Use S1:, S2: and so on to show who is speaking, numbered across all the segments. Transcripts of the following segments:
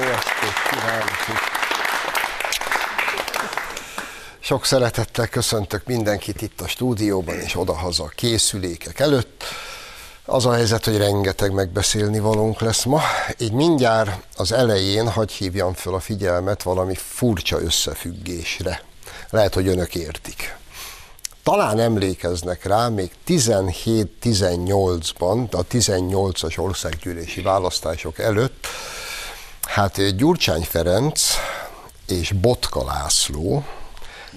S1: jó estét kívánok! Sok szeretettel köszöntök mindenkit itt a stúdióban és odahaza a készülékek előtt. Az a helyzet, hogy rengeteg megbeszélni valónk lesz ma, így mindjárt az elején hagy hívjam föl a figyelmet valami furcsa összefüggésre. Lehet, hogy önök értik. Talán emlékeznek rá, még 17-18-ban, a 18-as országgyűlési választások előtt, hát Gyurcsány Ferenc és Botka László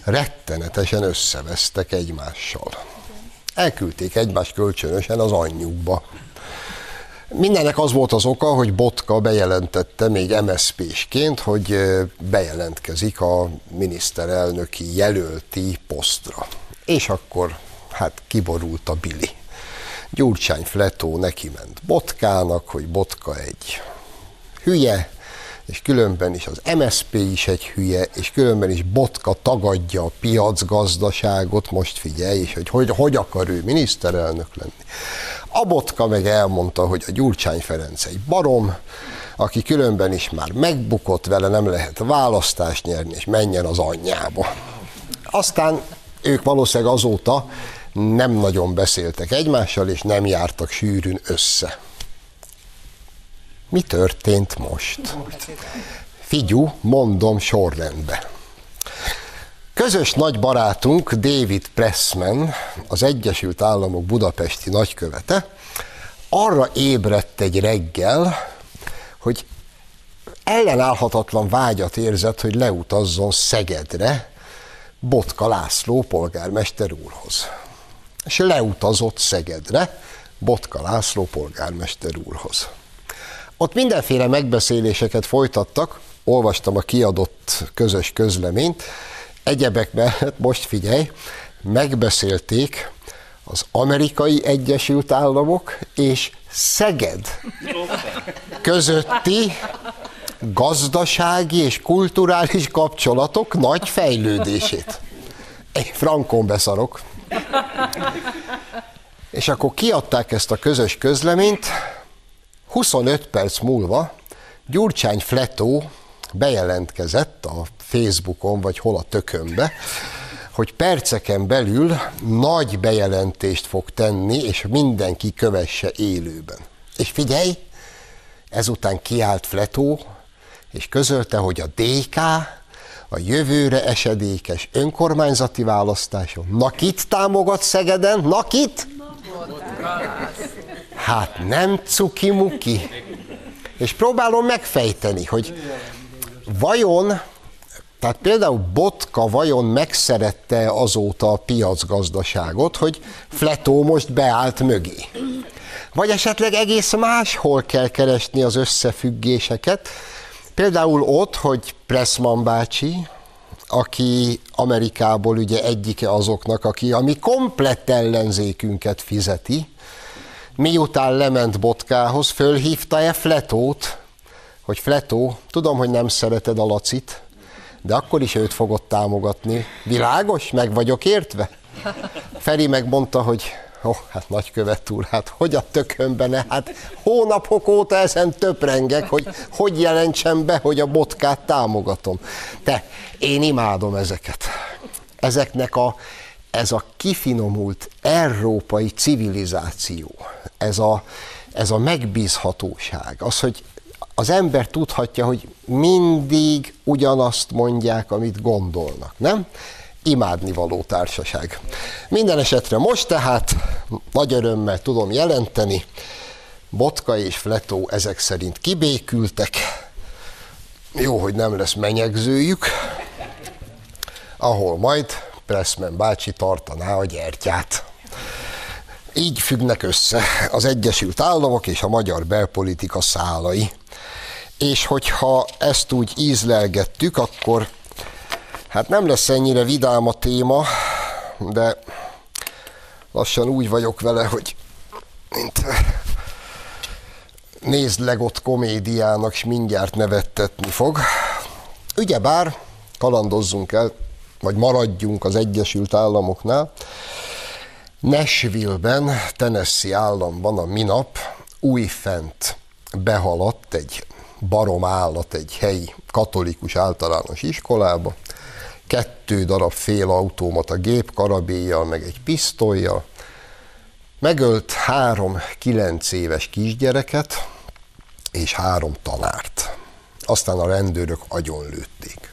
S1: rettenetesen összevesztek egymással. Elküldték egymást kölcsönösen az anyjukba. Mindennek az volt az oka, hogy Botka bejelentette még MSZP-sként, hogy bejelentkezik a miniszterelnöki jelölti posztra. És akkor hát kiborult a Bili. Gyurcsány Fletó neki ment Botkának, hogy Botka egy hülye, és különben is az MSP is egy hülye, és különben is Botka tagadja a piacgazdaságot, most figyelj, és hogy, hogy hogy akar ő miniszterelnök lenni. A Botka meg elmondta, hogy a Gyurcsány Ferenc egy barom, aki különben is már megbukott vele, nem lehet választást nyerni, és menjen az anyjába. Aztán ők valószínűleg azóta nem nagyon beszéltek egymással, és nem jártak sűrűn össze. Mi történt most? Figyú, mondom sorrendbe. Közös nagy barátunk David Pressman, az Egyesült Államok budapesti nagykövete, arra ébredt egy reggel, hogy ellenállhatatlan vágyat érzett, hogy leutazzon Szegedre Botka László polgármester úrhoz. És leutazott Szegedre Botka László polgármester úrhoz. Ott mindenféle megbeszéléseket folytattak, olvastam a kiadott közös közleményt, egyebek mellett most figyelj, megbeszélték az amerikai Egyesült Államok és Szeged közötti gazdasági és kulturális kapcsolatok nagy fejlődését. Én frankon beszarok. És akkor kiadták ezt a közös közleményt, 25 perc múlva Gyurcsány Fletó bejelentkezett a Facebookon, vagy hol a tökönbe, hogy perceken belül nagy bejelentést fog tenni, és mindenki kövesse élőben. És figyelj, ezután kiállt Fletó, és közölte, hogy a DK a jövőre esedékes önkormányzati választáson. Na kit támogat Szegeden? Na kit? Hát nem cuki-muki. És próbálom megfejteni, hogy vajon, tehát például Botka vajon megszerette azóta a piacgazdaságot, hogy Fletó most beállt mögé. Vagy esetleg egész máshol kell keresni az összefüggéseket, Például ott, hogy Pressman bácsi, aki Amerikából ugye egyike azoknak, aki mi komplett ellenzékünket fizeti, miután lement Botkához, fölhívta-e Fletót, hogy Fletó, tudom, hogy nem szereted a Lacit, de akkor is őt fogod támogatni. Világos? Meg vagyok értve? Feri megmondta, hogy Ó, oh, hát nagykövet úr, hát hogy a tökönben, hát hónapok óta ezen töprengek, hogy hogy jelentsem be, hogy a botkát támogatom. Te, én imádom ezeket. Ezeknek a, ez a kifinomult európai civilizáció, ez a, ez a megbízhatóság, az, hogy az ember tudhatja, hogy mindig ugyanazt mondják, amit gondolnak, nem? imádnivaló társaság. Minden esetre most tehát nagy örömmel tudom jelenteni, Botka és Fletó ezek szerint kibékültek, jó, hogy nem lesz menyegzőjük, ahol majd Pressman bácsi tartaná a gyertyát. Így függnek össze az Egyesült Államok és a magyar belpolitika szálai. És hogyha ezt úgy ízlelgettük, akkor Hát nem lesz ennyire vidám a téma, de lassan úgy vagyok vele, hogy mint nézd legott komédiának, és mindjárt nevettetni fog. Ugyebár kalandozzunk el, vagy maradjunk az Egyesült Államoknál. Nashville-ben, Tennessee államban a minap újfent behaladt egy barom állat egy helyi katolikus általános iskolába, kettő darab fél automata gép karabélyjal, meg egy pisztolyjal, megölt három kilenc éves kisgyereket és három tanárt. Aztán a rendőrök agyonlőtték.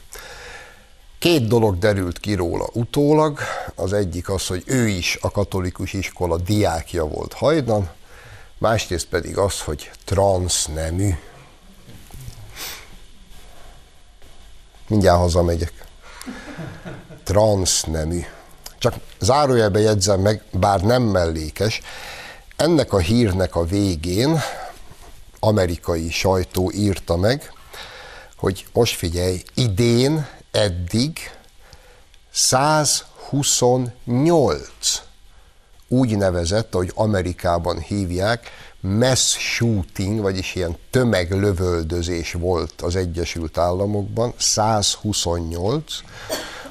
S1: Két dolog derült ki róla utólag, az egyik az, hogy ő is a katolikus iskola diákja volt hajdan, másrészt pedig az, hogy transznemű. Mindjárt hazamegyek. Transznemű. Csak zárójelbe jegyzem meg, bár nem mellékes, ennek a hírnek a végén amerikai sajtó írta meg, hogy most figyelj, idén eddig 128 úgynevezett, ahogy Amerikában hívják, mass shooting, vagyis ilyen tömeglövöldözés volt az Egyesült Államokban, 128.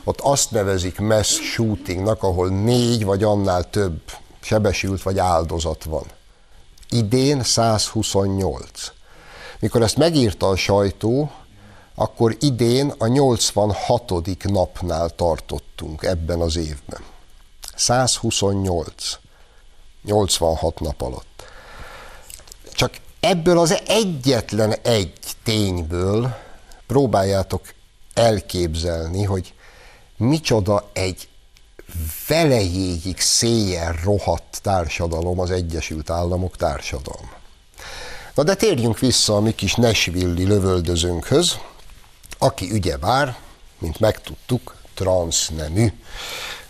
S1: Ott azt nevezik mass shootingnak, ahol négy vagy annál több sebesült vagy áldozat van. Idén 128. Mikor ezt megírta a sajtó, akkor idén a 86. napnál tartottunk ebben az évben. 128. 86 nap alatt. Csak ebből az egyetlen egy tényből próbáljátok elképzelni, hogy micsoda egy velejéig széjjel rohadt társadalom az Egyesült Államok társadalma. Na de térjünk vissza a mi kis Nesvilli lövöldözőnkhöz, aki ügye bár, mint megtudtuk, transznemű,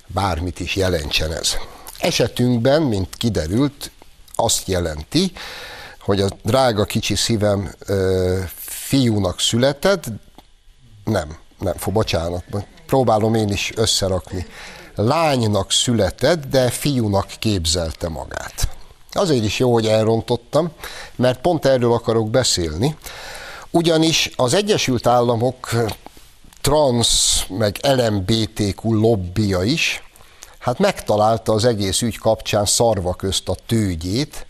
S1: bármit is jelentsen ez. Esetünkben, mint kiderült, azt jelenti, hogy a drága kicsi szívem ö, fiúnak született, nem, nem, fog, bocsánat, próbálom én is összerakni. Lánynak született, de fiúnak képzelte magát. Azért is jó, hogy elrontottam, mert pont erről akarok beszélni, ugyanis az Egyesült Államok trans, meg LMBTQ lobbia is, hát megtalálta az egész ügy kapcsán szarva közt a tőgyét,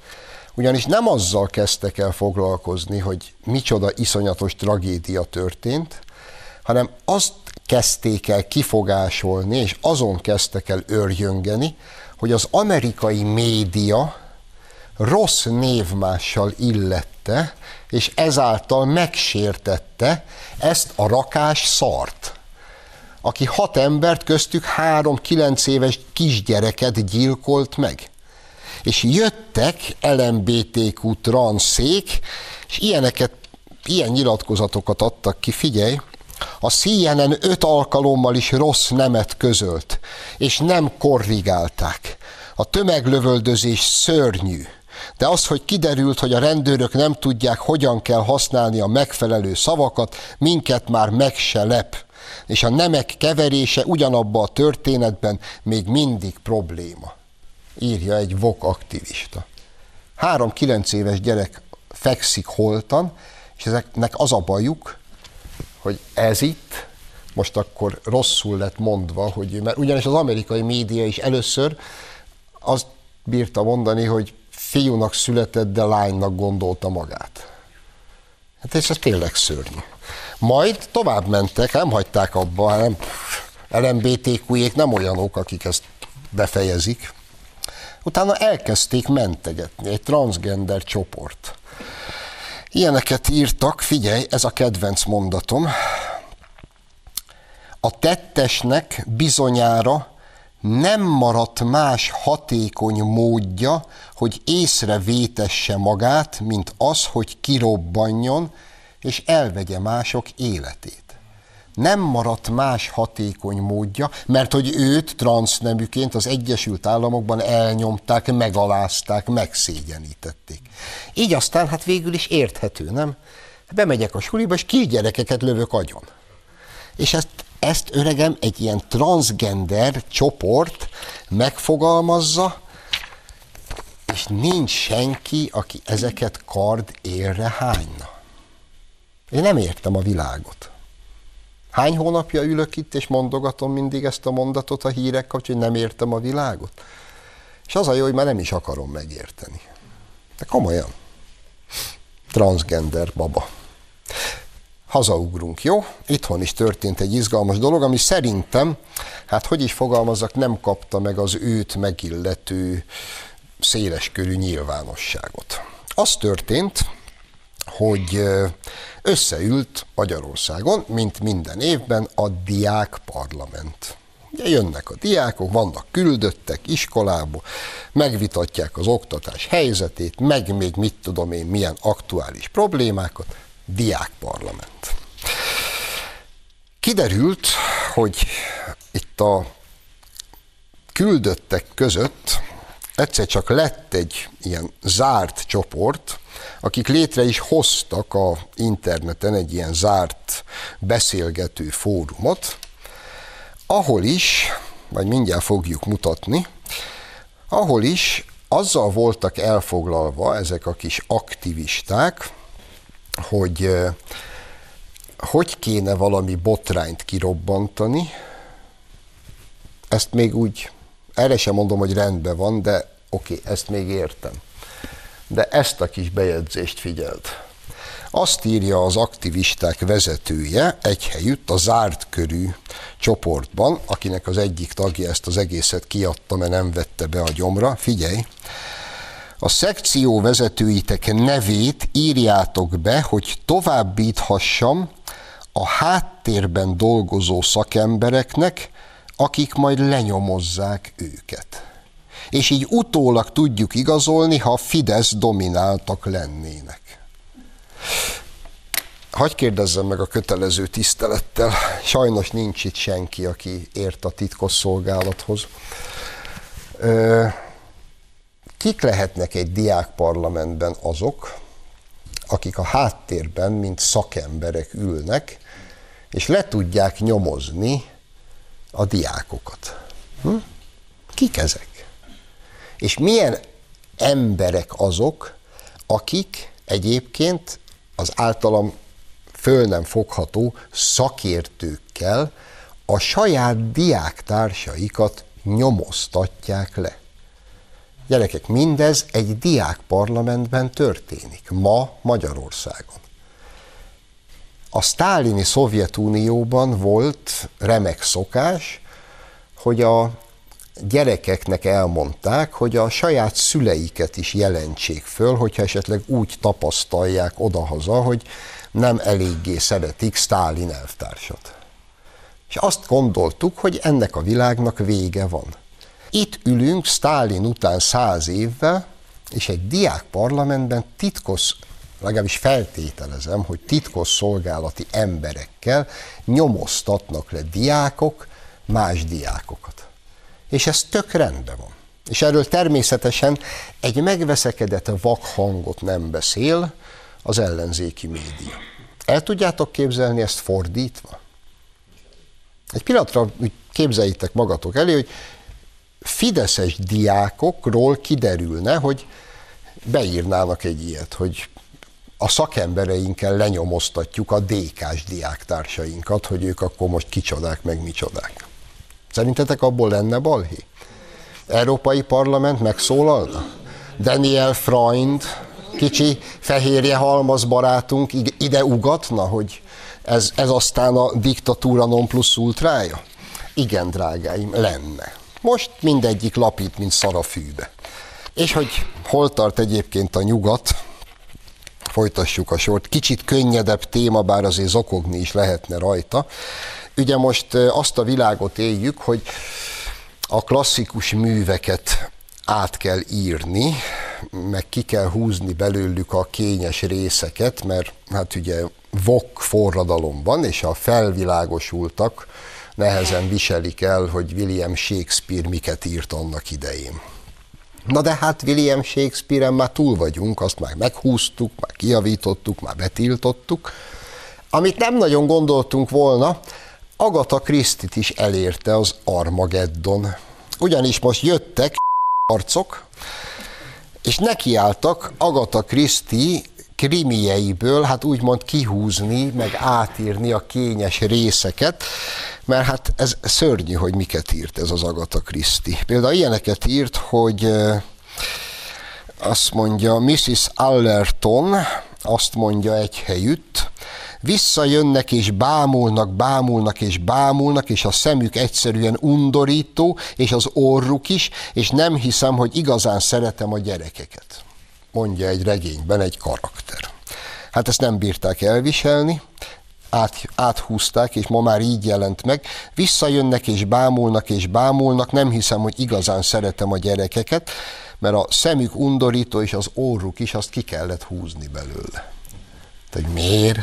S1: ugyanis nem azzal kezdtek el foglalkozni, hogy micsoda iszonyatos tragédia történt, hanem azt kezdték el kifogásolni, és azon kezdtek el örjöngeni, hogy az amerikai média rossz névmással illette, és ezáltal megsértette ezt a rakás szart, aki hat embert, köztük három kilenc éves kisgyereket gyilkolt meg. És jöttek LMBTQ transzék, és ilyeneket, ilyen nyilatkozatokat adtak ki, figyelj, a CNN öt alkalommal is rossz nemet közölt, és nem korrigálták. A tömeglövöldözés szörnyű. De az, hogy kiderült, hogy a rendőrök nem tudják, hogyan kell használni a megfelelő szavakat, minket már meg se lep. És a nemek keverése ugyanabba a történetben még mindig probléma. Írja egy VOK aktivista. Három kilenc éves gyerek fekszik holtan, és ezeknek az a bajuk, hogy ez itt, most akkor rosszul lett mondva, hogy, mert ugyanis az amerikai média is először azt bírta mondani, hogy fiúnak született, de lánynak gondolta magát. Hát és ez tényleg szörnyű. Majd tovább mentek, nem hagyták abba, hanem LMBTQ-jék nem olyanok, akik ezt befejezik. Utána elkezdték mentegetni, egy transgender csoport. Ilyeneket írtak, figyelj, ez a kedvenc mondatom. A tettesnek bizonyára nem maradt más hatékony módja, hogy észrevétesse magát, mint az, hogy kirobbanjon és elvegye mások életét. Nem maradt más hatékony módja, mert hogy őt transzneműként az Egyesült Államokban elnyomták, megalázták, megszégyenítették. Így aztán hát végül is érthető, nem? Bemegyek a suliba, és két gyerekeket lövök agyon. És ezt ezt öregem egy ilyen transgender csoport megfogalmazza, és nincs senki, aki ezeket kard érre hányna. Én nem értem a világot. Hány hónapja ülök itt, és mondogatom mindig ezt a mondatot a hírek kapcsolatban, hogy nem értem a világot? És az a jó, hogy már nem is akarom megérteni. De komolyan. Transgender baba. Hazaugrunk, jó? Itthon is történt egy izgalmas dolog, ami szerintem, hát hogy is fogalmazok, nem kapta meg az őt megillető széleskörű nyilvánosságot. Az történt, hogy összeült Magyarországon, mint minden évben, a diák parlament. Ugye jönnek a diákok, vannak küldöttek iskolába, megvitatják az oktatás helyzetét, meg még mit tudom én, milyen aktuális problémákat, diákparlament. Kiderült, hogy itt a küldöttek között egyszer csak lett egy ilyen zárt csoport, akik létre is hoztak a interneten egy ilyen zárt beszélgető fórumot, ahol is, vagy mindjárt fogjuk mutatni, ahol is azzal voltak elfoglalva ezek a kis aktivisták, hogy hogy kéne valami botrányt kirobbantani, ezt még úgy, erre sem mondom, hogy rendben van, de oké, okay, ezt még értem. De ezt a kis bejegyzést figyeld. Azt írja az aktivisták vezetője egy helyütt a zárt körű csoportban, akinek az egyik tagja ezt az egészet kiadta, mert nem vette be a gyomra. Figyelj! A szekció vezetőitek nevét írjátok be, hogy továbbíthassam a háttérben dolgozó szakembereknek, akik majd lenyomozzák őket. És így utólag tudjuk igazolni, ha a Fidesz domináltak lennének. Hagy kérdezzem meg a kötelező tisztelettel, sajnos nincs itt senki, aki ért a titkos szolgálathoz. Kik lehetnek egy diákparlamentben azok, akik a háttérben, mint szakemberek ülnek, és le tudják nyomozni a diákokat. Hm? Kik ezek? És milyen emberek azok, akik egyébként az általam föl nem fogható szakértőkkel a saját diáktársaikat nyomoztatják le. Gyerekek, mindez egy diákparlamentben történik, ma Magyarországon. A sztálini Szovjetunióban volt remek szokás, hogy a gyerekeknek elmondták, hogy a saját szüleiket is jelentsék föl, hogyha esetleg úgy tapasztalják odahaza, hogy nem eléggé szeretik Sztálin elvtársat. És azt gondoltuk, hogy ennek a világnak vége van. Itt ülünk Sztálin után száz évvel, és egy diák parlamentben titkos, legalábbis feltételezem, hogy titkos szolgálati emberekkel nyomoztatnak le diákok más diákokat. És ez tök rendben van. És erről természetesen egy megveszekedett vak hangot nem beszél az ellenzéki média. El tudjátok képzelni ezt fordítva? Egy pillanatra úgy képzeljétek magatok elé, hogy fideszes diákokról kiderülne, hogy beírnának egy ilyet, hogy a szakembereinkkel lenyomoztatjuk a DK-s diáktársainkat, hogy ők akkor most kicsodák, meg micsodák. Szerintetek abból lenne balhé? Európai Parlament megszólalna? Daniel Freund, kicsi fehérje halmaz barátunk ide ugatna, hogy ez, ez aztán a diktatúra non plus ultrája? Igen, drágáim, lenne. Most mindegyik lapít, mint szar a fűbe. És hogy hol tart egyébként a nyugat, folytassuk a sort. Kicsit könnyedebb téma, bár azért zokogni is lehetne rajta. Ugye most azt a világot éljük, hogy a klasszikus műveket át kell írni, meg ki kell húzni belőlük a kényes részeket, mert hát ugye vok forradalom van, és a felvilágosultak nehezen viselik el, hogy William Shakespeare miket írt annak idején. Na de hát William Shakespeare-en már túl vagyunk, azt már meghúztuk, már kiavítottuk, már betiltottuk. Amit nem nagyon gondoltunk volna, Agatha Christie-t is elérte az Armageddon. Ugyanis most jöttek arcok, és nekiálltak Agatha Christie krimieiből, hát úgymond kihúzni, meg átírni a kényes részeket, mert hát ez szörnyű, hogy miket írt ez az Agatha Christie. Például ilyeneket írt, hogy azt mondja Mrs. Allerton, azt mondja egy helyütt, Visszajönnek és bámulnak, bámulnak és bámulnak, és a szemük egyszerűen undorító, és az orruk is, és nem hiszem, hogy igazán szeretem a gyerekeket. Mondja egy regényben egy karakter. Hát ezt nem bírták elviselni, át, áthúzták, és ma már így jelent meg. Visszajönnek és bámulnak és bámulnak, nem hiszem, hogy igazán szeretem a gyerekeket, mert a szemük undorító, és az orruk is, azt ki kellett húzni belőle. hogy miért?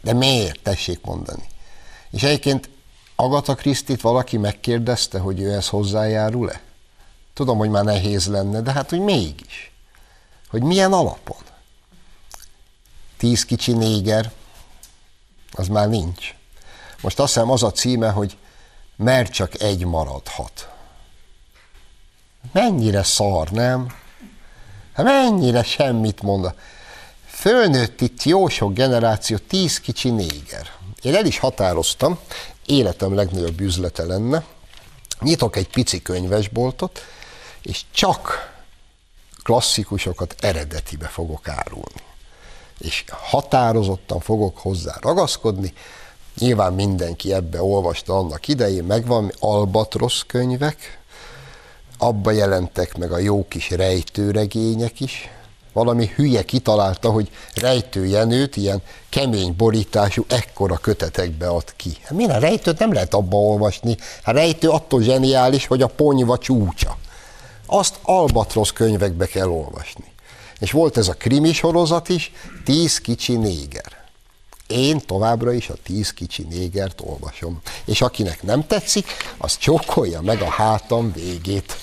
S1: De miért? Tessék mondani. És egyébként Agatha Krisztit valaki megkérdezte, hogy ő ez hozzájárul-e? Tudom, hogy már nehéz lenne, de hát hogy mégis. Hogy milyen alapon? Tíz kicsi néger, az már nincs. Most azt hiszem az a címe, hogy mert csak egy maradhat. Mennyire szar, nem? Hát mennyire semmit mond. Fölnőtt itt jó sok generáció, tíz kicsi néger. Én el is határoztam, életem legnagyobb üzlete lenne, nyitok egy pici könyvesboltot, és csak klasszikusokat eredetibe fogok árulni. És határozottan fogok hozzá ragaszkodni, Nyilván mindenki ebbe olvasta annak idején, megvan Albatrosz könyvek, abba jelentek meg a jó kis rejtőregények is. Valami hülye kitalálta, hogy rejtő Jenőt ilyen kemény borítású, ekkora kötetekbe ad ki. Hát mi a rejtőt nem lehet abba olvasni. A rejtő attól zseniális, hogy a ponyva csúcsa. Azt albatrosz könyvekbe kell olvasni. És volt ez a krimi sorozat is, tíz kicsi néger. Én továbbra is a tíz kicsi négert olvasom. És akinek nem tetszik, az csókolja meg a hátam végét.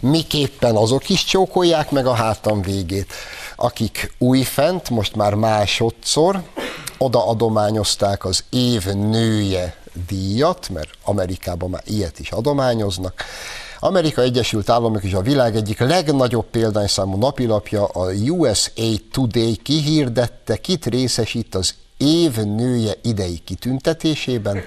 S1: Miképpen azok is csókolják meg a hátam végét, akik újfent, most már másodszor oda adományozták az év nője díjat, mert Amerikában már ilyet is adományoznak, Amerika Egyesült Államok és a világ egyik legnagyobb példányszámú napilapja, a USA Today kihirdette, kit részesít az év nője idei kitüntetésében.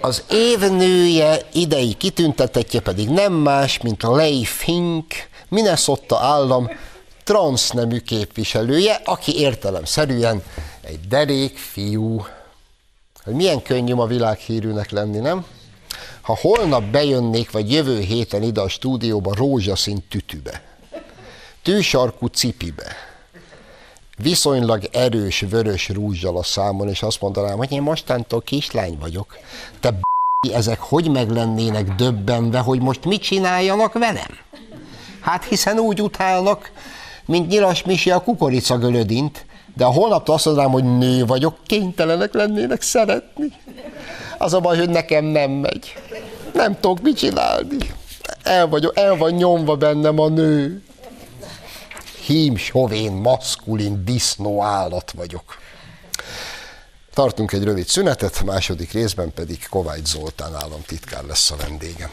S1: Az év nője idei kitüntetetje pedig nem más, mint Leigh Fink, Minnesota állam transznemű képviselője, aki értelemszerűen egy derék fiú. Hogy milyen könnyű a világhírűnek lenni, nem? Ha holnap bejönnék, vagy jövő héten ide a stúdióba rózsaszín tütübe, tűsarkú cipibe, viszonylag erős vörös rúzsal a számon, és azt mondanám, hogy én mostantól kislány vagyok. Te b***, ezek hogy meg lennének döbbenve, hogy most mit csináljanak velem? Hát hiszen úgy utálnak, mint nyilas misi a kukoricagölödint, de a holnaptól azt mondanám, hogy nő vagyok, kénytelenek lennének szeretni. Az a baj, hogy nekem nem megy. Nem tudok mit csinálni. El, vagyok, el van nyomva bennem a nő hím, sovén, maszkulin, disznó állat vagyok. Tartunk egy rövid szünetet, második részben pedig Kovács Zoltán államtitkár lesz a vendégem.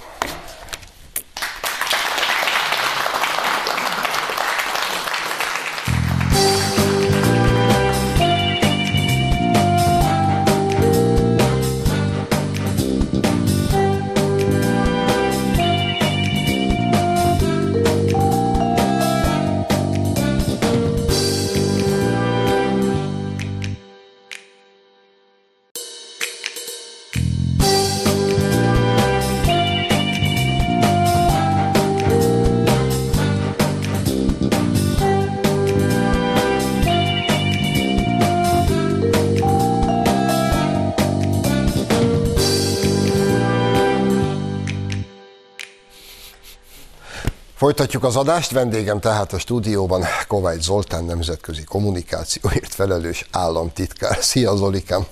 S1: Folytatjuk az adást, vendégem tehát a stúdióban Kovács Zoltán nemzetközi kommunikációért felelős államtitkár. Szia Zolikám!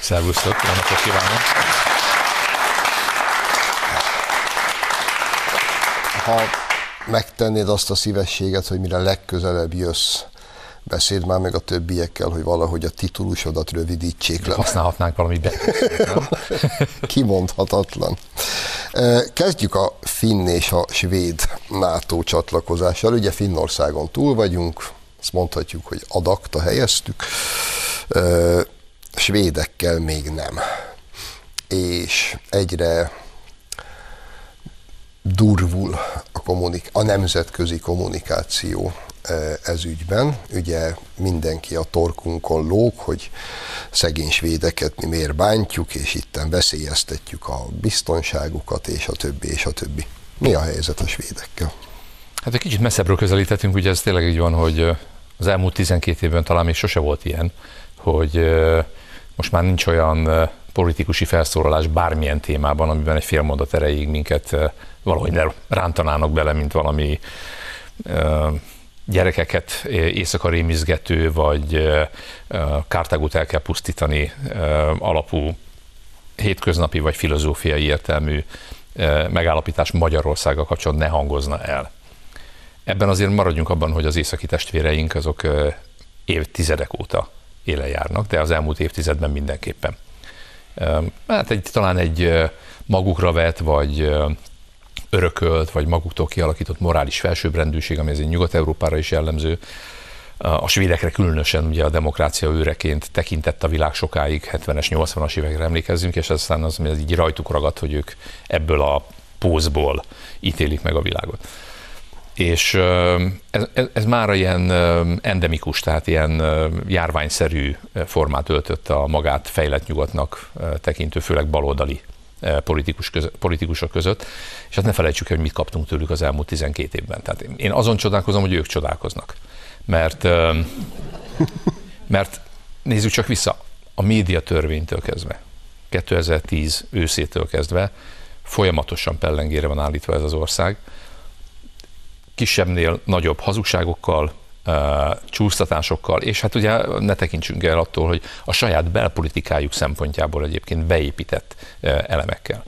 S2: Szervusztok, napot kívánok!
S1: Ha megtennéd azt a szívességet, hogy mire legközelebb jössz, beszéd már meg a többiekkel, hogy valahogy a titulusodat rövidítsék le.
S2: Használhatnánk valami be.
S1: Kimondhatatlan. Kezdjük a finn és a svéd NATO csatlakozással. Ugye Finnországon túl vagyunk, azt mondhatjuk, hogy adakta helyeztük, svédekkel még nem. És egyre durvul a, kommunik- a nemzetközi kommunikáció ez ügyben. Ugye mindenki a torkunkon lóg, hogy szegény svédeket mi miért bántjuk, és itten veszélyeztetjük a biztonságukat, és a többi, és a többi. Mi a helyzet a svédekkel?
S2: Hát egy kicsit messzebbről közelítettünk, ugye ez tényleg így van, hogy az elmúlt 12 évben talán még sose volt ilyen, hogy most már nincs olyan politikusi felszólalás bármilyen témában, amiben egy fél mondat erejéig minket valahogy rántanának bele, mint valami gyerekeket éjszaka rémizgető, vagy Kártágot el kell pusztítani alapú hétköznapi vagy filozófiai értelmű megállapítás Magyarországgal kapcsolatban ne hangozna el. Ebben azért maradjunk abban, hogy az északi testvéreink azok évtizedek óta éle járnak, de az elmúlt évtizedben mindenképpen. Hát egy, talán egy magukra vett, vagy örökölt, vagy maguktól kialakított morális felsőbbrendűség, ami azért Nyugat-Európára is jellemző. A svédekre különösen ugye a demokrácia őreként tekintett a világ sokáig, 70-es, 80-as évekre emlékezzünk, és aztán az, az így rajtuk ragadt, hogy ők ebből a pózból ítélik meg a világot. És ez, ez, ez már ilyen endemikus, tehát ilyen járványszerű formát öltött a magát fejlett nyugatnak tekintő, főleg baloldali politikus között, politikusok között, és hát ne felejtsük el, hogy mit kaptunk tőlük az elmúlt 12 évben. Tehát én azon csodálkozom, hogy ők csodálkoznak. Mert, mert nézzük csak vissza, a média törvénytől kezdve, 2010 őszétől kezdve folyamatosan pellengére van állítva ez az ország, kisebbnél nagyobb hazugságokkal, csúsztatásokkal, és hát ugye ne tekintsünk el attól, hogy a saját belpolitikájuk szempontjából egyébként beépített elemekkel.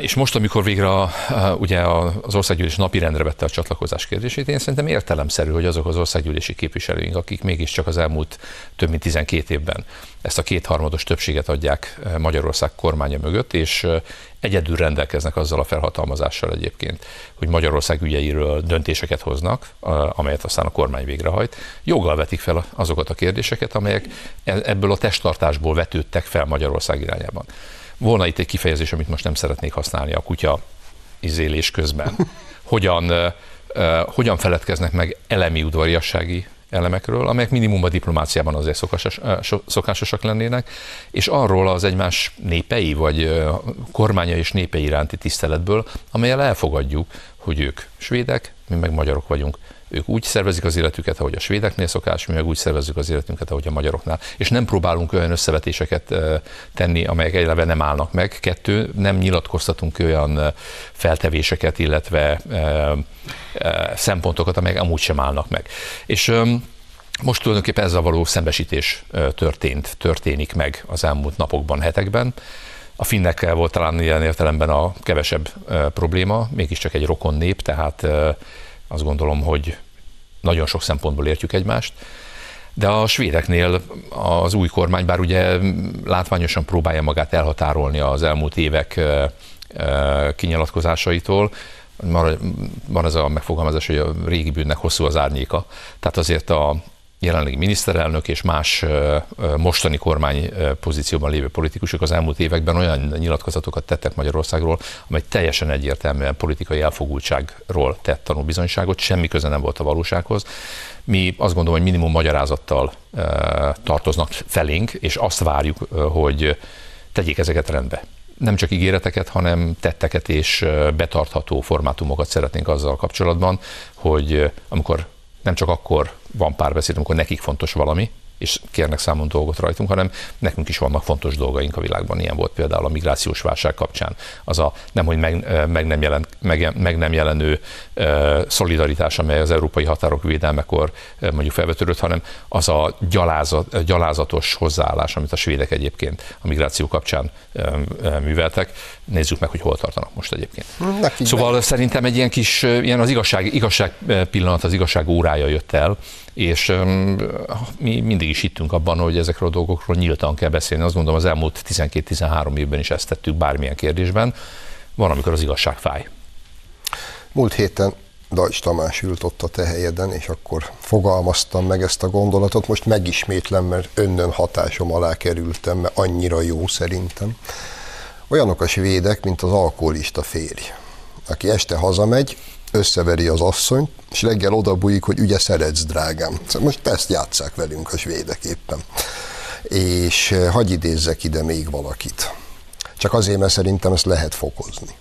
S2: És most, amikor végre a, ugye az országgyűlés napirendre vette a csatlakozás kérdését, én szerintem értelemszerű, hogy azok az országgyűlési képviselőink, akik mégiscsak az elmúlt több mint 12 évben ezt a kétharmados többséget adják Magyarország kormánya mögött, és egyedül rendelkeznek azzal a felhatalmazással egyébként, hogy Magyarország ügyeiről döntéseket hoznak, amelyet aztán a kormány végrehajt, joggal vetik fel azokat a kérdéseket, amelyek e-, ebből a testtartásból vetődtek fel Magyarország irányában. Volna itt egy kifejezés, amit most nem szeretnék használni a kutya izélés közben. Hogyan, hogyan feledkeznek meg elemi udvariassági elemekről, amelyek minimum a diplomáciában azért szokásos, szokásosak lennének, és arról az egymás népei, vagy kormánya és népei iránti tiszteletből, amelyel elfogadjuk, hogy ők svédek, mi meg magyarok vagyunk, ők úgy szervezik az életüket, ahogy a svédeknél szokás, mi meg úgy szervezzük az életünket, ahogy a magyaroknál. És nem próbálunk olyan összevetéseket tenni, amelyek eleve nem állnak meg. Kettő, nem nyilatkoztatunk olyan feltevéseket, illetve szempontokat, amelyek amúgy sem állnak meg. És most tulajdonképpen ezzel való szembesítés történt, történik meg az elmúlt napokban, hetekben. A finnekkel volt talán ilyen értelemben a kevesebb probléma, mégiscsak egy rokon nép, tehát azt gondolom, hogy nagyon sok szempontból értjük egymást. De a svédeknél az új kormány, bár ugye látványosan próbálja magát elhatárolni az elmúlt évek kinyilatkozásaitól, van ez a megfogalmazás, hogy a régi bűnnek hosszú az árnyéka. Tehát azért a jelenlegi miniszterelnök és más mostani kormány pozícióban lévő politikusok az elmúlt években olyan nyilatkozatokat tettek Magyarországról, amely teljesen egyértelműen politikai elfogultságról tett tanúbizonyságot, semmi köze nem volt a valósághoz. Mi azt gondolom, hogy minimum magyarázattal tartoznak felénk, és azt várjuk, hogy tegyék ezeket rendbe nem csak ígéreteket, hanem tetteket és betartható formátumokat szeretnénk azzal kapcsolatban, hogy amikor nem csak akkor van párbeszéd, amikor nekik fontos valami, és kérnek számon dolgot rajtunk, hanem nekünk is vannak fontos dolgaink a világban. Ilyen volt például a migrációs válság kapcsán. Az a nem, hogy meg, meg, nem, jelen, meg, meg nem jelenő uh, szolidaritás, amely az európai határok védelmekor uh, mondjuk felvetődött, hanem az a gyalázat, gyalázatos hozzáállás, amit a svédek egyébként a migráció kapcsán uh, műveltek. Nézzük meg, hogy hol tartanak most egyébként. Nekik szóval szerintem egy ilyen kis, ilyen az igazság, igazság pillanat, az igazság órája jött el, és mi mindig is hittünk abban, hogy ezekről a dolgokról nyíltan kell beszélni. Azt mondom, az elmúlt 12-13 évben is ezt tettük bármilyen kérdésben. Van, amikor az igazság fáj.
S1: Múlt héten Dajcs Tamás ült ott a te helyeden, és akkor fogalmaztam meg ezt a gondolatot. Most megismétlem, mert önnön hatásom alá kerültem, mert annyira jó szerintem. Olyanok a svédek, mint az alkoholista férj aki este hazamegy, összeveri az asszonyt, és reggel odabújik, hogy ugye szeretsz, drágám. Szóval most ezt játsszák velünk a svédek éppen. És hagy idézzek ide még valakit. Csak azért, mert szerintem ezt lehet fokozni.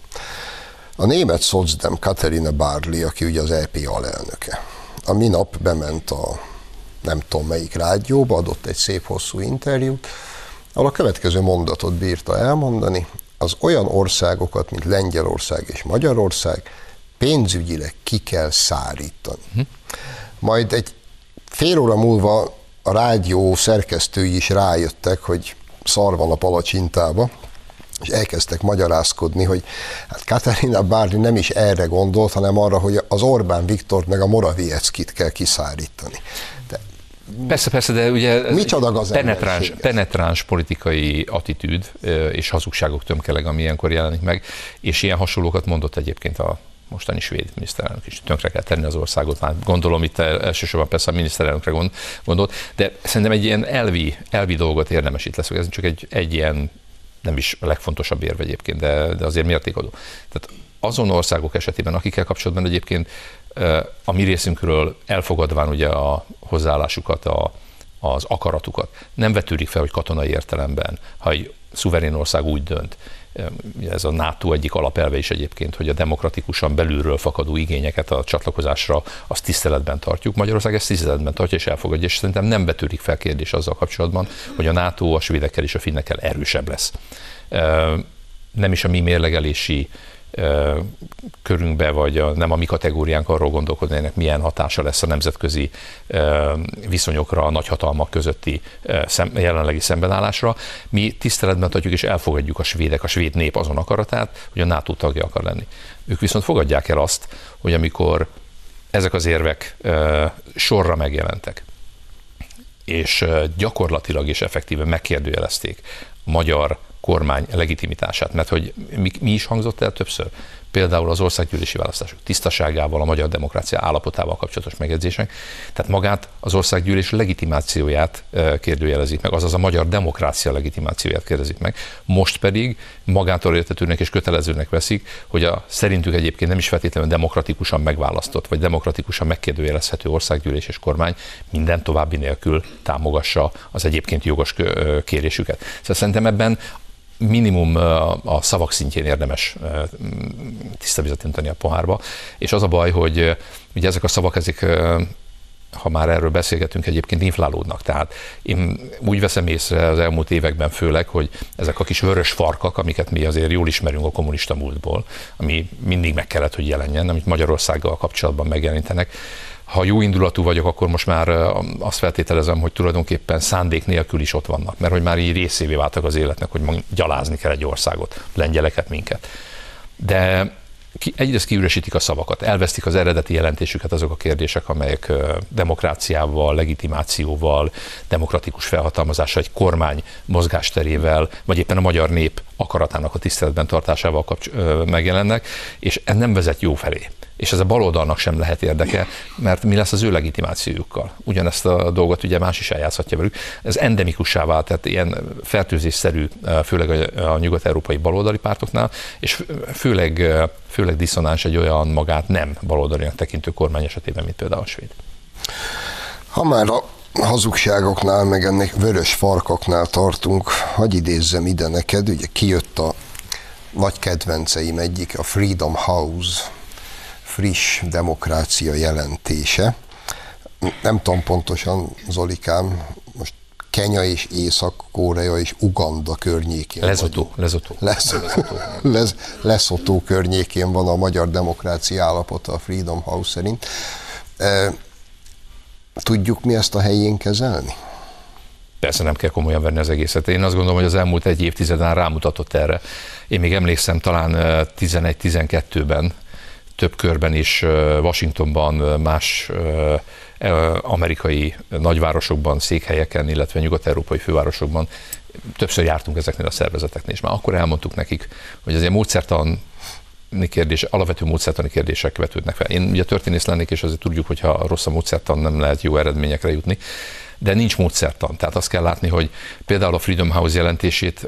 S1: A német szocdem Katerina Barley, aki ugye az EP alelnöke, a minap bement a nem tudom melyik rádióba, adott egy szép hosszú interjút, ahol a következő mondatot bírta elmondani, az olyan országokat, mint Lengyelország és Magyarország pénzügyileg ki kell szárítani. Hm. Majd egy fél óra múlva a rádió szerkesztői is rájöttek, hogy szar van a palacsintába, és elkezdtek magyarázkodni, hogy hát Katarina Bárni nem is erre gondolt, hanem arra, hogy az Orbán Viktor meg a Moravieckit kell kiszárítani. De
S2: Persze, persze, de ugye
S1: Micsoda
S2: penetráns, penetráns politikai attitűd és hazugságok tömkeleg, ami ilyenkor jelenik meg, és ilyen hasonlókat mondott egyébként a mostani svéd miniszterelnök is tönkre kell tenni az országot, már gondolom itt elsősorban persze a miniszterelnökre gondolt, de szerintem egy ilyen elvi, elvi dolgot érdemes itt lesz, ez csak egy, egy ilyen nem is a legfontosabb érve egyébként, de, de azért mértékadó. Tehát azon országok esetében, akikkel kapcsolatban egyébként a mi részünkről elfogadván ugye a hozzáállásukat, a, az akaratukat, nem vetődik fel, hogy katonai értelemben, ha egy szuverén ország úgy dönt, ez a NATO egyik alapelve is egyébként, hogy a demokratikusan belülről fakadó igényeket a csatlakozásra azt tiszteletben tartjuk. Magyarország ezt tiszteletben tartja és elfogadja, és szerintem nem betűrik fel kérdés azzal kapcsolatban, hogy a NATO a svédekkel és a finnekkel erősebb lesz. Nem is a mi mérlegelési körünkbe, vagy a, nem a mi kategóriánk arról gondolkodni, ennek milyen hatása lesz a nemzetközi viszonyokra, a nagyhatalmak közötti szem, jelenlegi szembenállásra. Mi tiszteletben tartjuk és elfogadjuk a svédek, a svéd nép azon akaratát, hogy a NATO tagja akar lenni. Ők viszont fogadják el azt, hogy amikor ezek az érvek sorra megjelentek, és gyakorlatilag és effektíven megkérdőjelezték magyar kormány legitimitását, mert hogy mi, mi is hangzott el többször? Például az országgyűlési választások tisztaságával, a magyar demokrácia állapotával kapcsolatos megjegyzések. Tehát magát az országgyűlés legitimációját kérdőjelezik meg, azaz a magyar demokrácia legitimációját kérdezik meg. Most pedig magától értetőnek és kötelezőnek veszik, hogy a szerintük egyébként nem is feltétlenül demokratikusan megválasztott, vagy demokratikusan megkérdőjelezhető országgyűlés és kormány minden további nélkül támogassa az egyébként jogos kérésüket. Szóval szerintem ebben minimum a szavak szintjén érdemes tiszta vizet önteni a pohárba, és az a baj, hogy ugye ezek a szavak, ezek ha már erről beszélgetünk, egyébként inflálódnak. Tehát én úgy veszem észre az elmúlt években főleg, hogy ezek a kis vörös farkak, amiket mi azért jól ismerünk a kommunista múltból, ami mindig meg kellett, hogy jelenjen, amit Magyarországgal kapcsolatban megjelenítenek, ha jó indulatú vagyok, akkor most már azt feltételezem, hogy tulajdonképpen szándék nélkül is ott vannak, mert hogy már így részévé váltak az életnek, hogy gyalázni kell egy országot, lengyeleket, minket. De ki, egyrészt kiüresítik a szavakat, elvesztik az eredeti jelentésüket azok a kérdések, amelyek demokráciával, legitimációval, demokratikus felhatalmazással, egy kormány mozgásterével, vagy éppen a magyar nép akaratának a tiszteletben tartásával kapcs- megjelennek, és ez nem vezet jó felé és ez a baloldalnak sem lehet érdeke, mert mi lesz az ő legitimációjukkal. Ugyanezt a dolgot ugye más is eljátszhatja velük. Ez endemikussá vált, tehát ilyen fertőzésszerű, főleg a nyugat-európai baloldali pártoknál, és főleg, főleg diszonáns egy olyan magát nem baloldalinak tekintő kormány esetében, mint például a svéd.
S1: Ha már a hazugságoknál, meg ennek vörös farkaknál tartunk, hagyj idézzem ide neked, ugye kijött a nagy kedvenceim egyik, a Freedom House friss demokrácia jelentése. Nem tudom pontosan, Zolikám, most Kenya és Észak-Korea és Uganda környékén.
S2: Lezotó, Lezotó.
S1: Lezotó. Lez, Leszotó környékén van a magyar demokrácia állapota a Freedom House szerint. E, tudjuk mi ezt a helyén kezelni?
S2: Persze nem kell komolyan venni az egészet. Én azt gondolom, hogy az elmúlt egy évtizeden rámutatott erre. Én még emlékszem talán 11-12-ben, több körben is Washingtonban, más e, amerikai nagyvárosokban, székhelyeken, illetve nyugat-európai fővárosokban többször jártunk ezeknél a szervezeteknél, és már akkor elmondtuk nekik, hogy azért módszertan kérdés, alapvető módszertani kérdések vetődnek fel. Én ugye történész lennék, és azért tudjuk, hogy ha rossz a módszertan, nem lehet jó eredményekre jutni. De nincs módszertan. Tehát azt kell látni, hogy például a Freedom House jelentését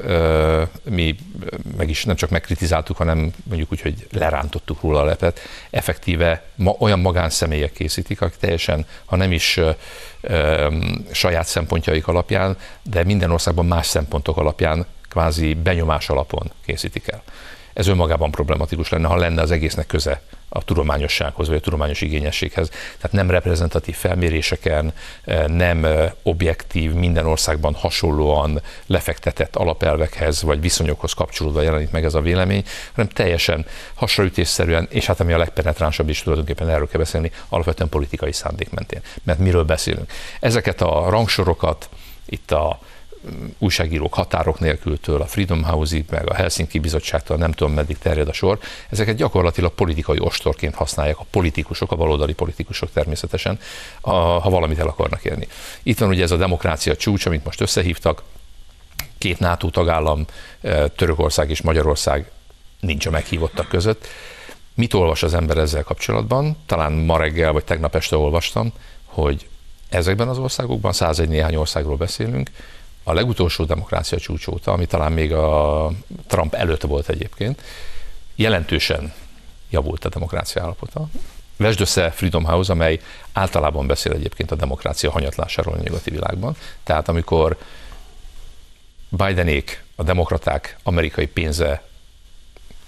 S2: mi meg is nem csak megkritizáltuk, hanem mondjuk úgy, hogy lerántottuk róla a lepet, effektíve ma, olyan magánszemélyek készítik, akik teljesen, ha nem is saját szempontjaik alapján, de minden országban más szempontok alapján kvázi benyomás alapon készítik el. Ez önmagában problematikus lenne, ha lenne az egésznek köze a tudományossághoz, vagy a tudományos igényességhez. Tehát nem reprezentatív felméréseken, eh, nem eh, objektív, minden országban hasonlóan lefektetett alapelvekhez, vagy viszonyokhoz kapcsolódva jelenik meg ez a vélemény, hanem teljesen hasraütésszerűen, és hát ami a legpenetránsabb is tulajdonképpen erről kell beszélni, alapvetően politikai szándék mentén. Mert miről beszélünk? Ezeket a rangsorokat, itt a újságírók határok nélkültől, a Freedom House-ig, meg a Helsinki Bizottságtól, nem tudom meddig terjed a sor, ezeket gyakorlatilag politikai ostorként használják a politikusok, a baloldali politikusok természetesen, a, ha valamit el akarnak érni. Itt van ugye ez a demokrácia csúcs, amit most összehívtak, két NATO tagállam, eh, Törökország és Magyarország nincs a meghívottak között. Mit olvas az ember ezzel kapcsolatban? Talán ma reggel vagy tegnap este olvastam, hogy ezekben az országokban, 101 néhány országról beszélünk, a legutolsó demokrácia csúcs óta, ami talán még a Trump előtt volt egyébként, jelentősen javult a demokrácia állapota. Vesd össze Freedom House, amely általában beszél egyébként a demokrácia hanyatlásáról a nyugati világban. Tehát amikor Bidenék, a demokraták amerikai pénze,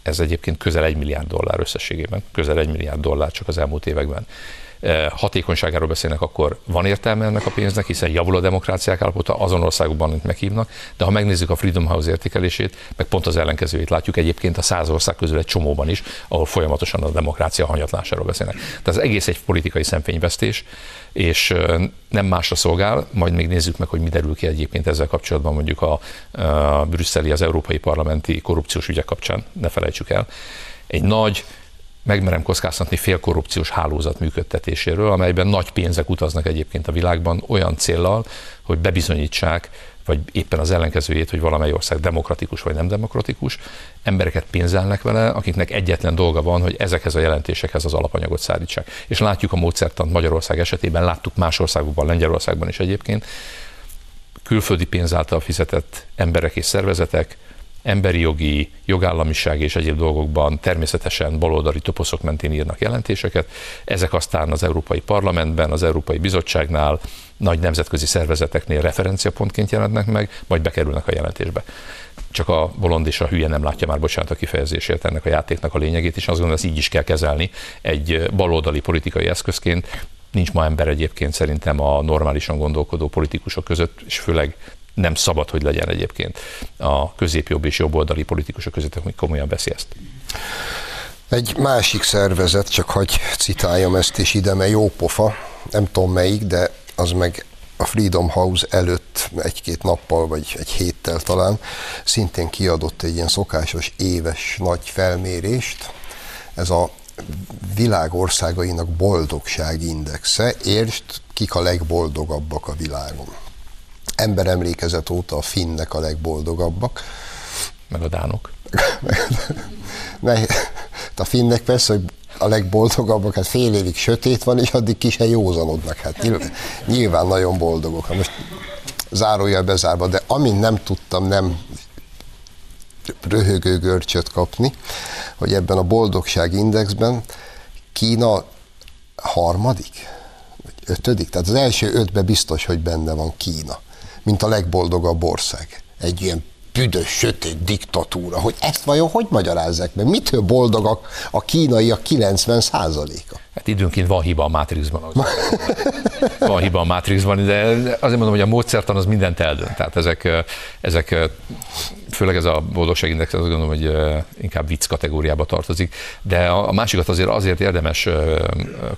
S2: ez egyébként közel egy milliárd dollár összességében, közel egy milliárd dollár csak az elmúlt években hatékonyságáról beszélnek, akkor van értelme ennek a pénznek, hiszen javul a demokráciák állapota azon országokban, amit meghívnak, de ha megnézzük a Freedom House értékelését, meg pont az ellenkezőjét látjuk egyébként a száz ország közül egy csomóban is, ahol folyamatosan a demokrácia hanyatlásáról beszélnek. Tehát az egész egy politikai szemfényvesztés, és nem másra szolgál, majd még nézzük meg, hogy mi derül ki egyébként ezzel kapcsolatban mondjuk a, a brüsszeli, az európai parlamenti korrupciós ügyek kapcsán, ne felejtsük el. Egy nagy megmerem kockáztatni félkorrupciós hálózat működtetéséről, amelyben nagy pénzek utaznak egyébként a világban olyan céllal, hogy bebizonyítsák, vagy éppen az ellenkezőjét, hogy valamely ország demokratikus vagy nem demokratikus, embereket pénzelnek vele, akiknek egyetlen dolga van, hogy ezekhez a jelentésekhez az alapanyagot szállítsák. És látjuk a módszertant Magyarország esetében, láttuk más országokban, Lengyelországban is egyébként, külföldi pénz által fizetett emberek és szervezetek emberi jogi, jogállamiság és egyéb dolgokban természetesen baloldali toposzok mentén írnak jelentéseket. Ezek aztán az Európai Parlamentben, az Európai Bizottságnál, nagy nemzetközi szervezeteknél referenciapontként jelennek meg, majd bekerülnek a jelentésbe. Csak a bolond és a hülye nem látja már, bocsánat a kifejezésért ennek a játéknak a lényegét, és azt gondolom, ezt így is kell kezelni egy baloldali politikai eszközként. Nincs ma ember egyébként szerintem a normálisan gondolkodó politikusok között, és főleg nem szabad, hogy legyen egyébként a középjobb és jobboldali politikusok között, hogy komolyan veszi ezt.
S1: Egy másik szervezet, csak hogy citáljam ezt, és ide, mert jó pofa, nem tudom melyik, de az meg a Freedom House előtt egy-két nappal, vagy egy héttel talán szintén kiadott egy ilyen szokásos éves nagy felmérést. Ez a világ országainak boldogságindexe. Értsd, kik a legboldogabbak a világon ember emlékezet óta a finnek a legboldogabbak.
S2: Meg a dánok.
S1: a finnek persze, hogy a legboldogabbak, hát fél évig sötét van, és addig ki se józanodnak. Hát nyilván, nyilván nagyon boldogok. Most zárójel bezárva, de amint nem tudtam nem röhögő görcsöt kapni, hogy ebben a boldogság indexben Kína harmadik, vagy ötödik, tehát az első ötben biztos, hogy benne van Kína mint a legboldogabb ország. Egy ilyen büdös, sötét diktatúra, hogy ezt vajon hogy magyarázzák meg? Mitől boldogak a kínaiak 90 százaléka?
S2: Hát időnként van hiba a Matrixban. van hiba a Matrixban, de azért mondom, hogy a módszertan az mindent eldönt. Tehát ezek, ezek főleg ez a boldogságindex, azt gondolom, hogy inkább vicc kategóriába tartozik, de a másikat azért azért érdemes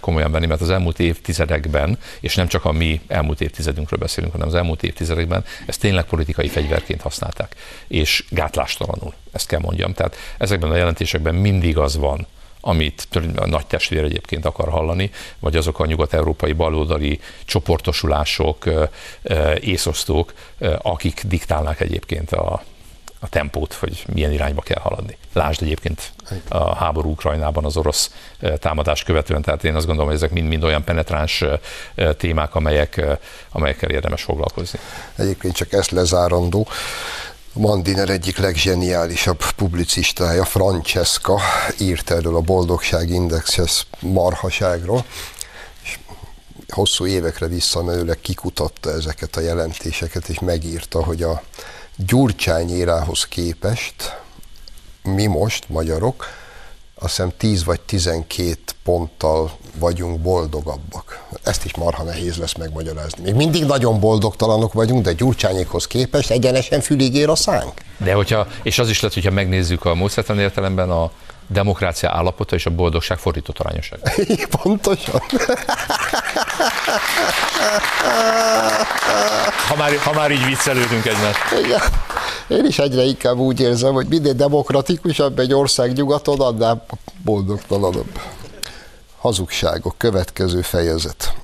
S2: komolyan venni, mert az elmúlt évtizedekben, és nem csak a mi elmúlt évtizedünkről beszélünk, hanem az elmúlt évtizedekben, ezt tényleg politikai fegyverként használták, és gátlástalanul, ezt kell mondjam. Tehát ezekben a jelentésekben mindig az van, amit a nagy testvér egyébként akar hallani, vagy azok a nyugat-európai baloldali csoportosulások, észosztók, akik diktálnák egyébként a, a tempót, hogy milyen irányba kell haladni. Lásd egyébként a háború Ukrajnában az orosz támadás követően, tehát én azt gondolom, hogy ezek mind-mind olyan penetráns témák, amelyek, amelyekkel érdemes foglalkozni.
S1: Egyébként csak ezt lezárandó, Mandiner egyik legzseniálisabb publicistája, Francesca, írt erről a boldogság indexes marhaságról, és hosszú évekre visszamenőleg kikutatta ezeket a jelentéseket, és megírta, hogy a Gyurcsány érához képest mi most, magyarok, azt hiszem 10 vagy 12 ponttal vagyunk boldogabbak. Ezt is marha nehéz lesz megmagyarázni. Még mindig nagyon boldogtalanok vagyunk, de Gyurcsányékhoz képest egyenesen fülig ér a szánk.
S2: De hogyha, és az is lehet, hogyha megnézzük a módszertan értelemben a demokrácia állapota és a boldogság fordított arányosság.
S1: Pontosan.
S2: ha, már, ha már így viccelődünk egymást.
S1: Igen. Én is egyre inkább úgy érzem, hogy minél demokratikusabb egy ország nyugaton, annál boldogtalanabb. Hazugságok, következő fejezet.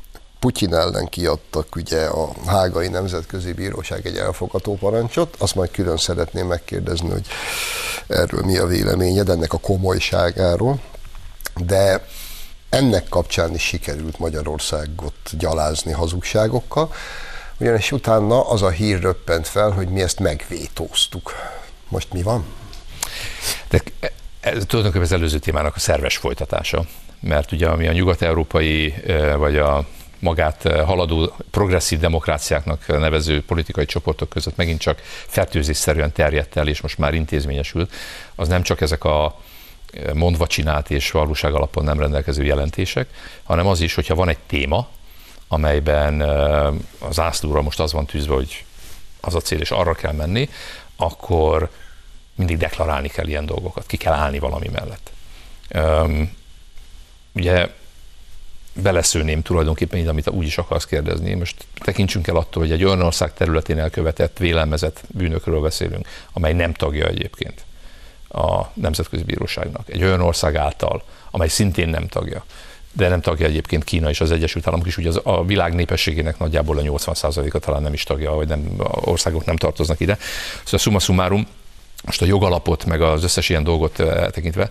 S1: Putyin ellen kiadtak ugye a Hágai Nemzetközi Bíróság egy elfogató parancsot, azt majd külön szeretném megkérdezni, hogy erről mi a véleményed, ennek a komolyságáról, de ennek kapcsán is sikerült Magyarországot gyalázni hazugságokkal, ugyanis utána az a hír röppent fel, hogy mi ezt megvétóztuk. Most mi van?
S2: De ez tulajdonképpen az előző témának a szerves folytatása, mert ugye ami a nyugat-európai vagy a magát haladó progresszív demokráciáknak nevező politikai csoportok között megint csak fertőzésszerűen terjedt el, és most már intézményesült, az nem csak ezek a mondva csinált és valóság alapon nem rendelkező jelentések, hanem az is, hogyha van egy téma, amelyben az ászlóra most az van tűzve, hogy az a cél, és arra kell menni, akkor mindig deklarálni kell ilyen dolgokat, ki kell állni valami mellett. Ugye beleszőném tulajdonképpen így, amit úgy is akarsz kérdezni. Most tekintsünk el attól, hogy egy olyan ország területén elkövetett, vélelmezett bűnökről beszélünk, amely nem tagja egyébként a Nemzetközi Bíróságnak. Egy olyan ország által, amely szintén nem tagja de nem tagja egyébként Kína és az Egyesült Államok is, ugye az, a világ népességének nagyjából a 80%-a talán nem is tagja, vagy nem, országok nem tartoznak ide. Szóval summa summarum, most a jogalapot, meg az összes ilyen dolgot eh, tekintve,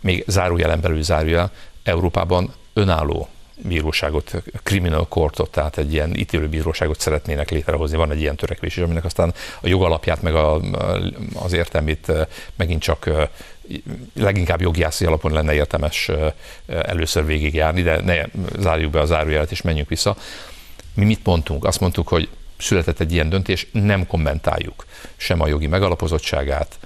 S2: még zárójelen belül zárójel, Európában önálló bíróságot, criminal courtot, tehát egy ilyen ítélőbíróságot szeretnének létrehozni. Van egy ilyen törekvés is, aminek aztán a jogalapját, meg a, az értelmét megint csak leginkább jogiászi alapon lenne értemes először végigjárni, de ne zárjuk be a zárójelet és menjünk vissza. Mi mit mondtunk? Azt mondtuk, hogy született egy ilyen döntés, nem kommentáljuk sem a jogi megalapozottságát,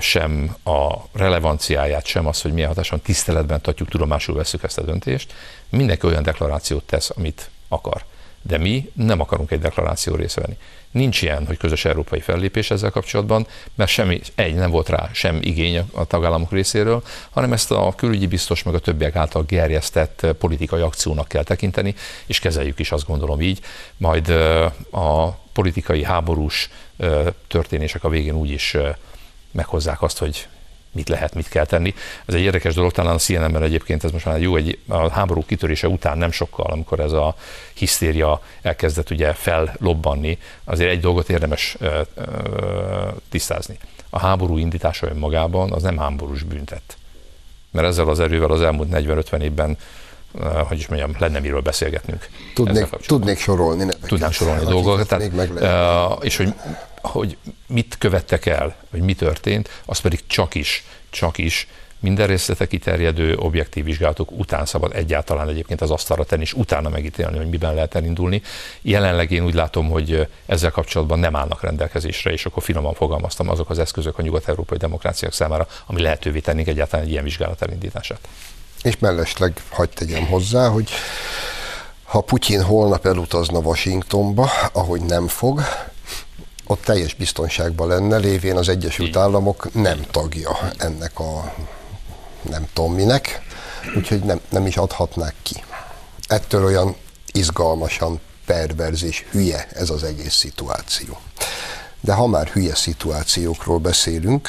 S2: sem a relevanciáját, sem az, hogy milyen hatáson tiszteletben tartjuk, tudomásul veszük ezt a döntést. Mindenki olyan deklarációt tesz, amit akar. De mi nem akarunk egy deklaráció részt venni. Nincs ilyen, hogy közös európai fellépés ezzel kapcsolatban, mert semmi, egy, nem volt rá sem igény a tagállamok részéről, hanem ezt a külügyi biztos meg a többiek által gerjesztett politikai akciónak kell tekinteni, és kezeljük is azt gondolom így, majd a politikai háborús történések a végén úgy is meghozzák azt, hogy mit lehet, mit kell tenni. Ez egy érdekes dolog, talán a CNN-ben egyébként ez most már jó, egy, a háború kitörése után nem sokkal, amikor ez a hisztéria elkezdett ugye fellobbanni, azért egy dolgot érdemes ö, ö, tisztázni. A háború indítása önmagában az nem háborús büntet. Mert ezzel az erővel az elmúlt 40-50 évben hogy is mondjam, lenne miről beszélgetnünk.
S1: Tudnék, tudnék sorolni neveket.
S2: Tudnám sorolni dolgokat. Tehát, és hogy hogy mit követtek el, vagy mi történt, az pedig csak is, csak is minden részlete kiterjedő objektív vizsgálatok után szabad egyáltalán egyébként az asztalra tenni, és utána megítélni, hogy miben lehet elindulni. Jelenleg én úgy látom, hogy ezzel kapcsolatban nem állnak rendelkezésre, és akkor finoman fogalmaztam azok az eszközök a nyugat-európai demokráciák számára, ami lehetővé tennék egyáltalán egy ilyen vizsgálat elindítását.
S1: És mellesleg hagyd tegyem hozzá, hogy ha Putyin holnap elutazna Washingtonba, ahogy nem fog, ott teljes biztonságban lenne, lévén az Egyesült Államok nem tagja ennek a nem tudom minek, úgyhogy nem, nem is adhatnák ki. Ettől olyan izgalmasan perverz és hülye ez az egész szituáció. De ha már hülye szituációkról beszélünk,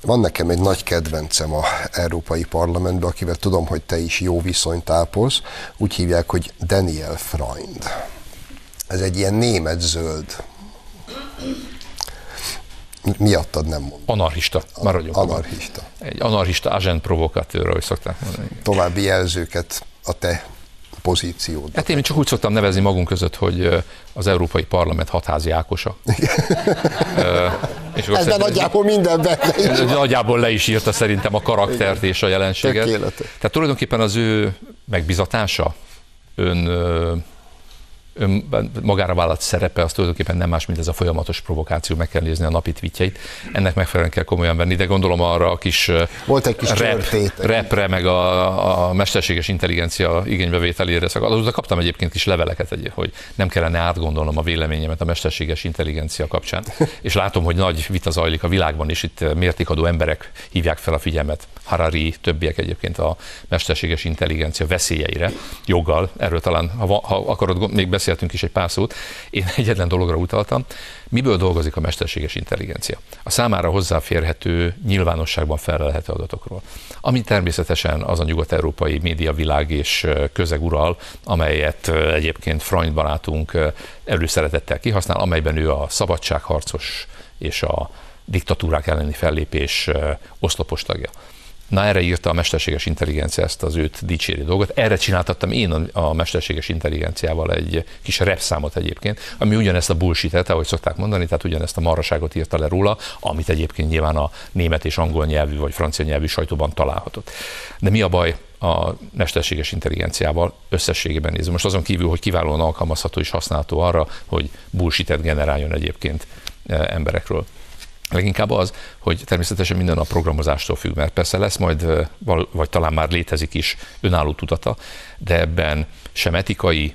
S1: van nekem egy nagy kedvencem a Európai Parlamentben, akivel tudom, hogy te is jó viszonyt ápolsz, úgy hívják, hogy Daniel Freund. Ez egy ilyen német zöld miattad nem mondom.
S2: Anarchista, maradjunk.
S1: Anarchista.
S2: Egy anarchista agent provokatőr, ahogy szokták mondani.
S1: További jelzőket a te pozíciód.
S2: Hát én csak úgy szoktam nevezni magunk között, hogy az Európai Parlament hatházi Ákosa.
S1: és Ezben nagyjából minden benne
S2: Nagyjából le is írta szerintem a karaktert és a jelenséget.
S1: Tökéletes.
S2: Tehát tulajdonképpen az ő megbizatása, ön ön magára vállalt szerepe az tulajdonképpen nem más, mint ez a folyamatos provokáció, meg kell nézni a napi tweetjeit. Ennek megfelelően kell komolyan venni, de gondolom arra a kis,
S1: Volt egy kis rap,
S2: repre, meg a, a mesterséges intelligencia igénybevételére szakad. Azóta kaptam egyébként kis leveleket, egy, hogy nem kellene átgondolnom a véleményemet a mesterséges intelligencia kapcsán. És látom, hogy nagy vita zajlik a világban, és itt mértékadó emberek hívják fel a figyelmet. Harari, többiek egyébként a mesterséges intelligencia veszélyeire, joggal. Erről talán, ha, ha akarod még beszélni, beszéltünk is egy pár szót, én egyetlen dologra utaltam, miből dolgozik a mesterséges intelligencia? A számára hozzáférhető, nyilvánosságban felelhető adatokról. Ami természetesen az a nyugat-európai médiavilág és közeg ural, amelyet egyébként Freund barátunk előszeretettel kihasznál, amelyben ő a szabadságharcos és a diktatúrák elleni fellépés oszlopos tagja. Na erre írta a mesterséges intelligencia ezt az őt dicsérő dolgot. Erre csináltattam én a, mesterséges intelligenciával egy kis repszámot egyébként, ami ugyanezt a bullshit ahogy szokták mondani, tehát ugyanezt a marraságot írta le róla, amit egyébként nyilván a német és angol nyelvű vagy francia nyelvű sajtóban találhatott. De mi a baj a mesterséges intelligenciával összességében nézve? Most azon kívül, hogy kiválóan alkalmazható és használható arra, hogy bullshit generáljon egyébként eh, emberekről. Leginkább az, hogy természetesen minden a programozástól függ, mert persze lesz majd, vagy talán már létezik is önálló tudata, de ebben sem etikai,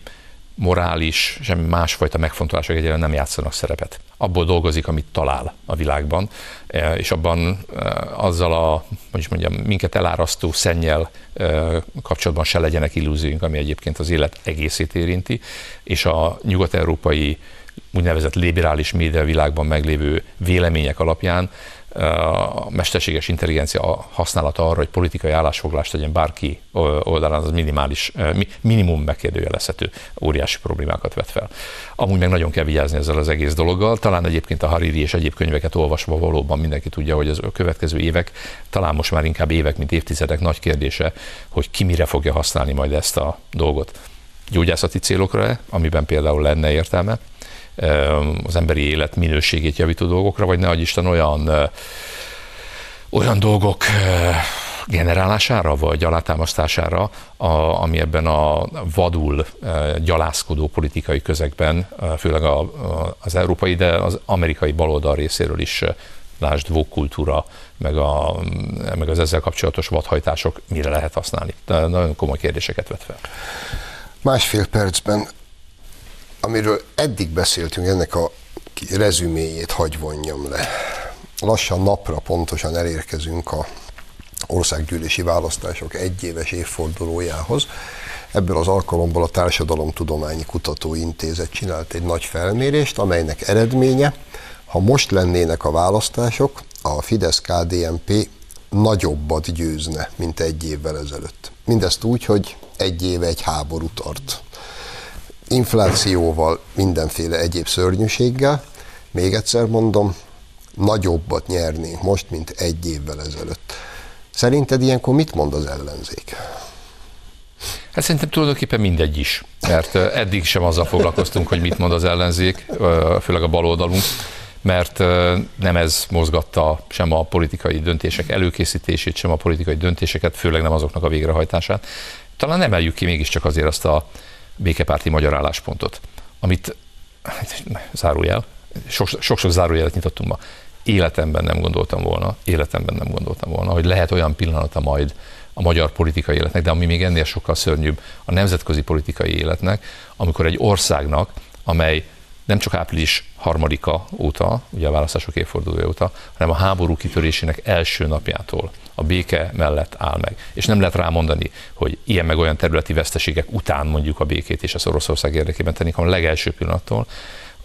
S2: morális, semmi másfajta megfontolások egyre nem játszanak szerepet. Abból dolgozik, amit talál a világban, e, és abban azzal a, hogy is mondjam, minket elárasztó szennyel kapcsolatban se legyenek illúzióink, ami egyébként az élet egészét érinti, és a nyugat-európai úgynevezett liberális média világban meglévő vélemények alapján a mesterséges intelligencia használata arra, hogy politikai állásfoglalást tegyen bárki oldalán, az minimális, minimum megkérdőjelezhető óriási problémákat vet fel. Amúgy meg nagyon kell vigyázni ezzel az egész dologgal. Talán egyébként a Hariri és egyéb könyveket olvasva valóban mindenki tudja, hogy az a következő évek, talán most már inkább évek, mint évtizedek nagy kérdése, hogy ki mire fogja használni majd ezt a dolgot. Gyógyászati célokra, amiben például lenne értelme, az emberi élet minőségét javító dolgokra, vagy ne Isten olyan, olyan dolgok generálására, vagy alátámasztására, a, ami ebben a vadul gyalászkodó politikai közegben, főleg a, a, az európai, de az amerikai baloldal részéről is lásd vókultúra, meg, a, meg az ezzel kapcsolatos vadhajtások mire lehet használni. De nagyon komoly kérdéseket vet fel.
S1: Másfél percben amiről eddig beszéltünk, ennek a rezüméjét hagy vonjam le. Lassan napra pontosan elérkezünk a országgyűlési választások egyéves évfordulójához. Ebből az alkalomból a Társadalomtudományi Kutatóintézet csinált egy nagy felmérést, amelynek eredménye, ha most lennének a választások, a Fidesz-KDNP nagyobbat győzne, mint egy évvel ezelőtt. Mindezt úgy, hogy egy éve egy háború tart inflációval, mindenféle egyéb szörnyűséggel. Még egyszer mondom, nagyobbat nyernénk most, mint egy évvel ezelőtt. Szerinted ilyenkor mit mond az ellenzék?
S2: Hát szerintem tulajdonképpen mindegy is, mert eddig sem azzal foglalkoztunk, hogy mit mond az ellenzék, főleg a baloldalunk, mert nem ez mozgatta sem a politikai döntések előkészítését, sem a politikai döntéseket, főleg nem azoknak a végrehajtását. Talán emeljük ki mégiscsak azért azt a békepárti magyar álláspontot, amit hát, zárójel, sok-sok zárójelet nyitottunk ma. Életemben nem gondoltam volna, életemben nem gondoltam volna, hogy lehet olyan pillanata majd a magyar politikai életnek, de ami még ennél sokkal szörnyűbb, a nemzetközi politikai életnek, amikor egy országnak, amely nem csak április harmadika óta, ugye a választások évfordulója óta, hanem a háború kitörésének első napjától a béke mellett áll meg. És nem lehet rámondani, hogy ilyen meg olyan területi veszteségek után mondjuk a békét és az Oroszország érdekében tenni, hanem a legelső pillanattól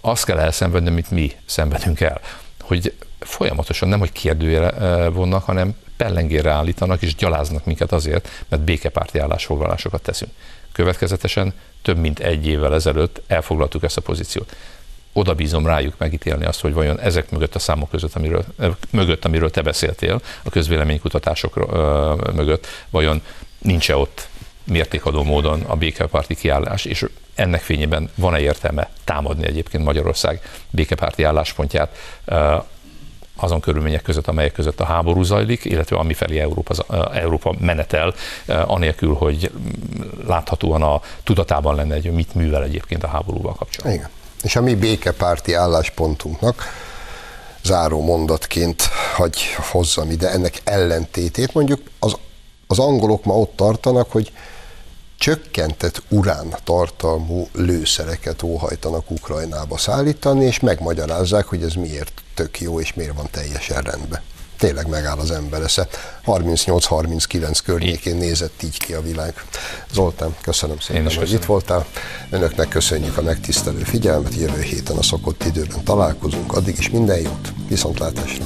S2: azt kell elszenvedni, amit mi szenvedünk el. Hogy folyamatosan nem, hogy kérdőjére eh, vonnak, hanem pellengére állítanak és gyaláznak minket azért, mert békepárti állásfoglalásokat teszünk. Következetesen több mint egy évvel ezelőtt elfoglaltuk ezt a pozíciót. Oda bízom rájuk megítélni azt, hogy vajon ezek mögött a számok között, amiről, mögött, amiről te beszéltél, a közvéleménykutatások mögött, vajon nincs-e ott mértékadó módon a békepárti kiállás, és ennek fényében van-e értelme támadni egyébként Magyarország békepárti álláspontját azon körülmények között, amelyek között a háború zajlik, illetve amifelé Európa, Európa menetel, anélkül, hogy láthatóan a tudatában lenne, hogy mit művel egyébként a háborúval kapcsolatban.
S1: Igen. És a mi békepárti álláspontunknak záró mondatként hagy hozzam ide ennek ellentétét. Mondjuk az, az angolok ma ott tartanak, hogy csökkentett urán tartalmú lőszereket óhajtanak Ukrajnába szállítani, és megmagyarázzák, hogy ez miért tök jó, és miért van teljesen rendben. Tényleg megáll az ember esze. 38-39 környékén nézett így ki a világ. Zoltán, köszönöm szépen, hogy köszönöm. itt voltál. Önöknek köszönjük a megtisztelő figyelmet. Jövő héten a szokott időben találkozunk. Addig is minden jót. Viszontlátásra.